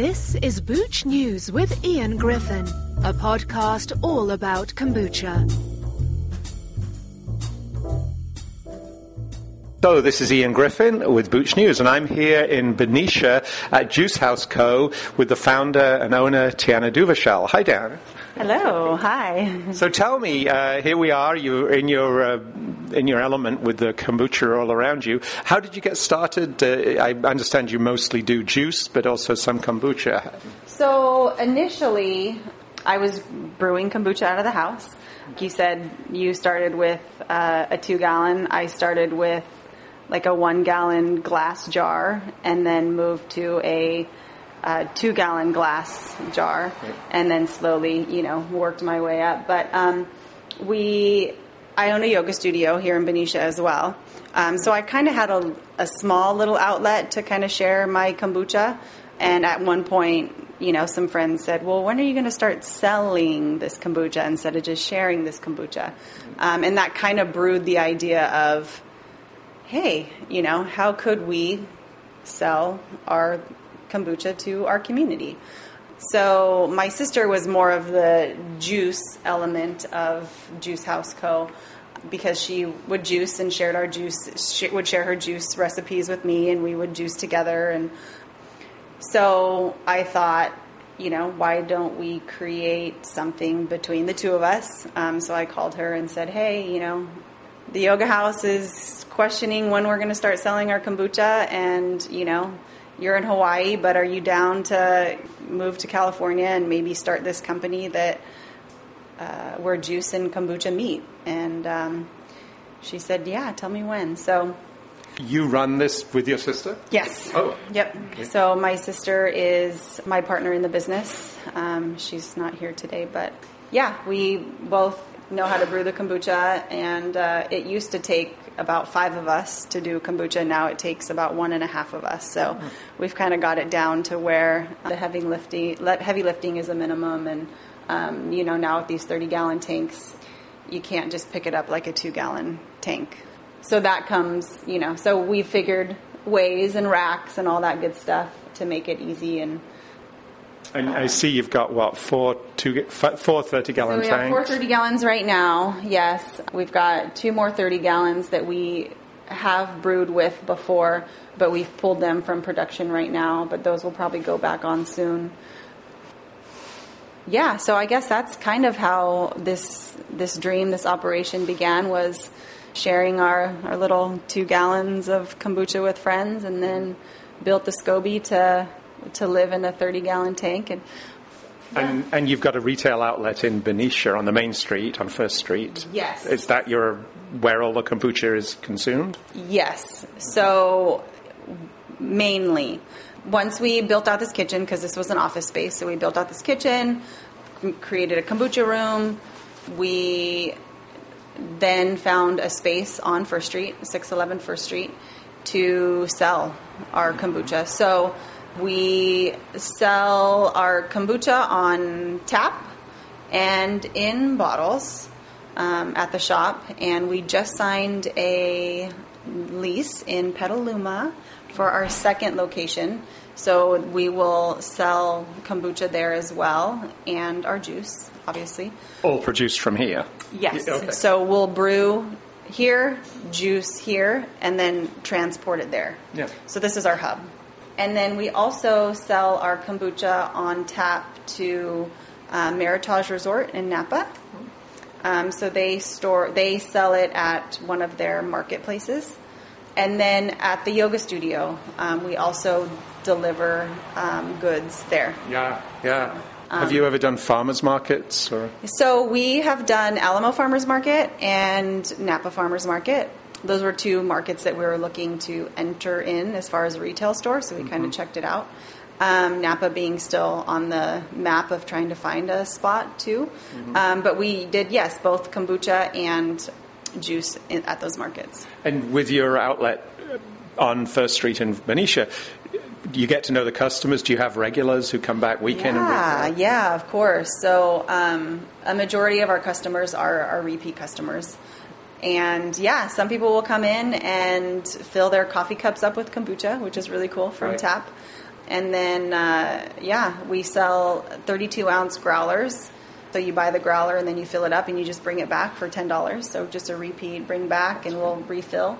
This is Booch News with Ian Griffin, a podcast all about kombucha. So this is Ian Griffin with Booch News, and I'm here in Benicia at Juice House Co. with the founder and owner Tiana Duvashal. Hi, Dan. Hello, hi. So tell me, uh, here we are. You're in your uh, in your element with the kombucha all around you. How did you get started? Uh, I understand you mostly do juice, but also some kombucha. So initially, I was brewing kombucha out of the house. You said you started with uh, a two gallon. I started with like a one gallon glass jar, and then moved to a uh, two gallon glass jar and then slowly, you know, worked my way up. But um, we, I own a yoga studio here in Benicia as well. Um, so I kind of had a, a small little outlet to kind of share my kombucha. And at one point, you know, some friends said, well, when are you going to start selling this kombucha instead of just sharing this kombucha? Um, and that kind of brewed the idea of, hey, you know, how could we sell our kombucha to our community. So my sister was more of the juice element of Juice House Co. Because she would juice and shared our juice, she would share her juice recipes with me, and we would juice together. And so I thought, you know, why don't we create something between the two of us? Um, so I called her and said, hey, you know, the yoga house is questioning when we're going to start selling our kombucha, and you know, you're in Hawaii, but are you down to move to California and maybe start this company that uh, where juice and kombucha meet? And um, she said, yeah, tell me when. So. You run this with your sister? Yes. Oh. Yep. Okay. So my sister is my partner in the business. Um, she's not here today, but yeah, we both know how to brew the kombucha, and uh, it used to take about five of us to do kombucha. Now it takes about one and a half of us. So mm-hmm. we've kind of got it down to where the heavy lifting, heavy lifting is a minimum, and um, you know now with these thirty gallon tanks, you can't just pick it up like a two gallon tank. So that comes, you know. So we figured ways and racks and all that good stuff to make it easy and and I see you've got what four two four thirty gallon so we tanks. have four thirty gallons right now. Yes, we've got two more thirty gallons that we have brewed with before, but we've pulled them from production right now. But those will probably go back on soon. Yeah, so I guess that's kind of how this this dream, this operation began was sharing our, our little two gallons of kombucha with friends and then built the SCOBY to to live in a 30 gallon tank and and, and you've got a retail outlet in Benicia on the main street, on First Street. Yes. Is that your where all the kombucha is consumed? Yes. So mainly, once we built out this kitchen, because this was an office space, so we built out this kitchen, created a kombucha room. We then found a space on First Street, 611 First Street, to sell our kombucha. So we sell our kombucha on tap and in bottles um, at the shop, and we just signed a lease in Petaluma for our second location. So we will sell kombucha there as well, and our juice, obviously. All produced from here. Yes. Okay. So we'll brew here, juice here, and then transport it there. Yeah. So this is our hub. And then we also sell our kombucha on tap to uh, Meritage Resort in Napa. Um, so they store, they sell it at one of their marketplaces, and then at the yoga studio, um, we also deliver um, goods there. Yeah, yeah. have you ever done farmers markets? Or? So we have done Alamo Farmers Market and Napa Farmers Market those were two markets that we were looking to enter in as far as a retail store, so we mm-hmm. kind of checked it out. Um, Napa being still on the map of trying to find a spot too. Mm-hmm. Um, but we did, yes, both kombucha and juice in, at those markets. And with your outlet on First Street in Benicia, you get to know the customers? Do you have regulars who come back weekend yeah, and weekend? Yeah, of course. So um, a majority of our customers are, are repeat customers. And yeah, some people will come in and fill their coffee cups up with kombucha, which is really cool from right. tap. And then, uh, yeah, we sell 32 ounce growlers. So you buy the growler and then you fill it up and you just bring it back for $10. So just a repeat, bring back and we'll refill.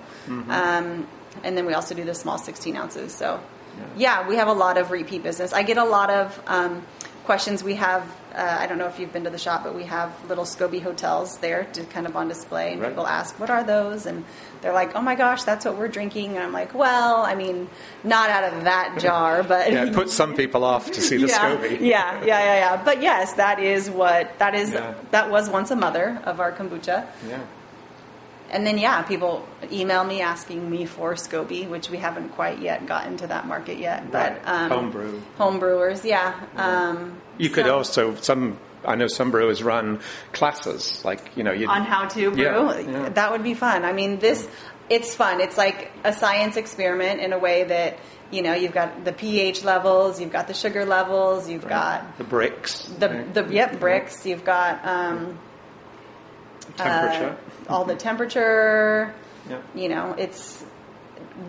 Um, and then we also do the small 16 ounces. So, yeah, we have a lot of repeat business. I get a lot of um, questions. We have, uh, I don't know if you've been to the shop, but we have little SCOBY hotels there to kind of on display. And Right. people ask, what are those? And they're like, oh my gosh, that's what we're drinking. And I'm like, well, I mean, not out of that jar, but. Yeah, it puts some people off to see the yeah, SCOBY. yeah, yeah, yeah, yeah. But yes, that is what that is. Yeah. That was once a mother of our kombucha. Yeah. And then yeah, people email me asking me for SCOBY, which we haven't quite yet gotten to that market yet. But Right. um, Homebrew. home brewers, yeah. Um, You could so- also some. I know some brewers run classes, like you know, on how to brew. Yeah, yeah. That would be fun. I mean, this it's fun. It's like a science experiment in a way that you know you've got the pH levels, you've got the sugar levels, you've got the Brix, the right? the yep Brix, you've got um, temperature. uh, all the temperature. Yeah. You know, it's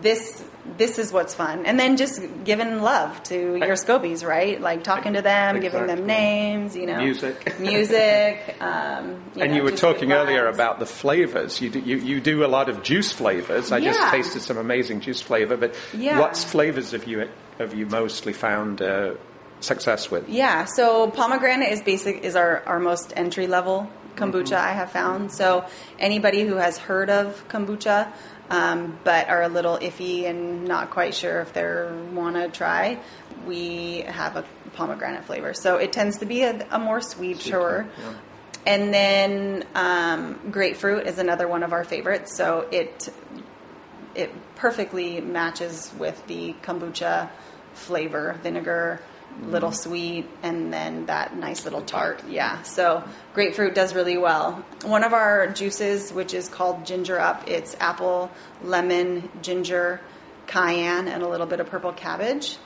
this. This is what's fun, and then just giving love to your scobies, right? Like talking to them, giving them names. You know, Music. music. Um, and know, you were talking earlier about the flavors. You do, you, you do a lot of juice flavors. I just tasted some amazing juice flavor. But Yeah. what flavors have you have you mostly found uh, success with? Yeah, so pomegranate is basic is our, our most entry level kombucha I have found. So anybody who has heard of kombucha um, but are a little iffy and not quite sure if they want to try, we have a pomegranate flavor. So it tends to be a, a more sweet, sure. yeah. And then um, grapefruit is another one of our favorites. So it it perfectly matches with the kombucha flavor, vinegar, little sweet, and then that nice little tart. Yeah, so grapefruit does really well. One of our juices, which is called Ginger Up, it's apple, lemon, ginger, cayenne, and a little bit of purple cabbage.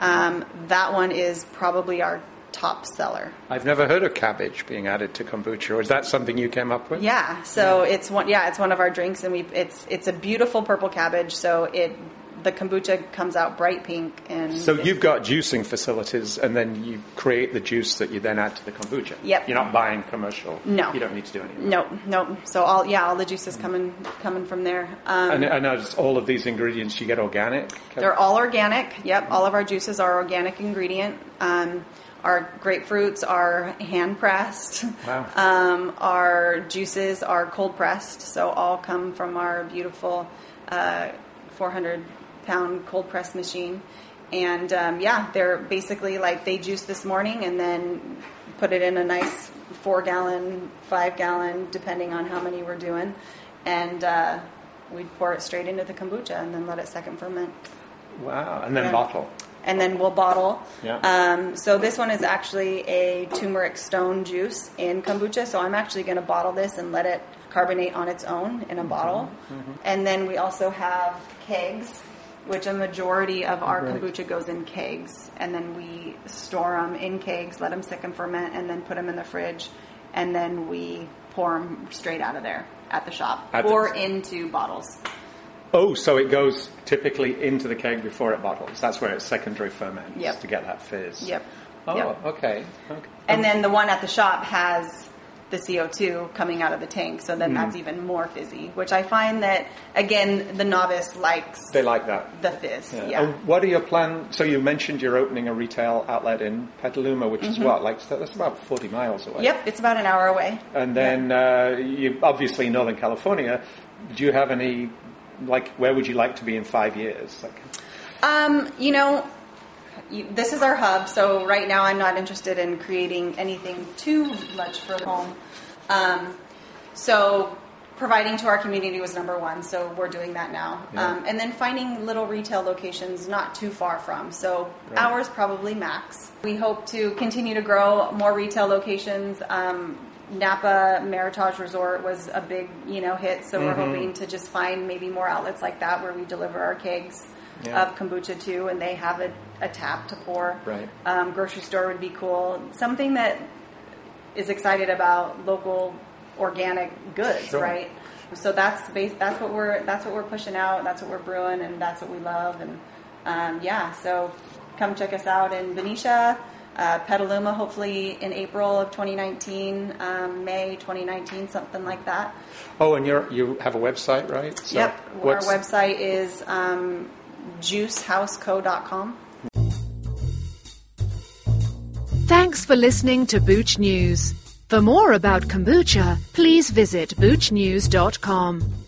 Um, that one is probably our top seller. I've never heard of cabbage being added to kombucha. Or Is that something you came up with? Yeah, so it's one. Yeah, it's one of our drinks, and we it's it's a beautiful purple cabbage. So it the kombucha comes out bright pink, and So you've got juicing facilities, and then you create the juice that you then add to the kombucha. Yep. You're not buying commercial. No. You don't need to do anything. no no. So all yeah, all the juices coming coming from there. Um, And notice all of these ingredients you get organic. They're all organic. Yep, all of our juices are organic ingredient. Um, our grapefruits are hand pressed. Wow. Um, our juices are cold pressed, so all come from our beautiful uh, 400 pound cold press machine. And um, yeah, they're basically like they juice this morning and then put it in a nice four gallon, five gallon, depending on how many we're doing, and uh, we pour it straight into the kombucha and then let it second ferment Wow. And then Yeah. bottle. and then we'll bottle. Yeah. Um, so this one is actually a turmeric stone juice in kombucha. So I'm actually going to bottle this and let it carbonate on its own in a bottle. Mm-hmm. And then we also have kegs, which a majority of our Right. kombucha goes in kegs, and then we store them in kegs, let them sick and ferment, and then put them in the fridge, and then we pour them straight out of there at the shop At the- into bottles. Oh, so it goes typically into the keg before it bottles. That's where it secondary ferments Yep. to get that fizz. Yep. Oh, Yep. okay. okay. And then the one at the shop has the CO2 coming out of the tank, so then Mm. that's even more fizzy, which I find that, again, the novice likes they like that. the fizz. Yeah. Yeah. And what are your plans? So you mentioned you're opening a retail outlet in Petaluma, which is what, like that's about 40 miles away. Mm-hmm. Yep, it's about an hour away. And then uh, you obviously Northern California. Do you have any like where would you like to be in five years? Like, Um, you know, this is our hub, so right now I'm not interested in creating anything too much for home. Um, so providing to our community was number one, so we're doing that now. Yeah. Um, and then finding little retail locations not too far from. So Right. ours probably max. We hope to continue to grow more retail locations. Um, Napa Meritage Resort was a big, you know, hit. So we're Mm-hmm. hoping to just find maybe more outlets like that where we deliver our kegs yeah. of kombucha too, and they have a, a tap to pour. Right. Um, grocery store would be cool. Something that is excited about local organic goods, sure. right? So that's base, that's what we're that's what we're pushing out. That's what we're brewing, and that's what we love. And um, yeah, so come check us out in Benicia, uh, Petaluma, hopefully in April of 2019, um, May 2019, something like that. Oh, and you you have a website, right? So yep, our website is um, juicehouseco.com. Thanks for listening to Booch News. For more about kombucha, please visit boochnews.com.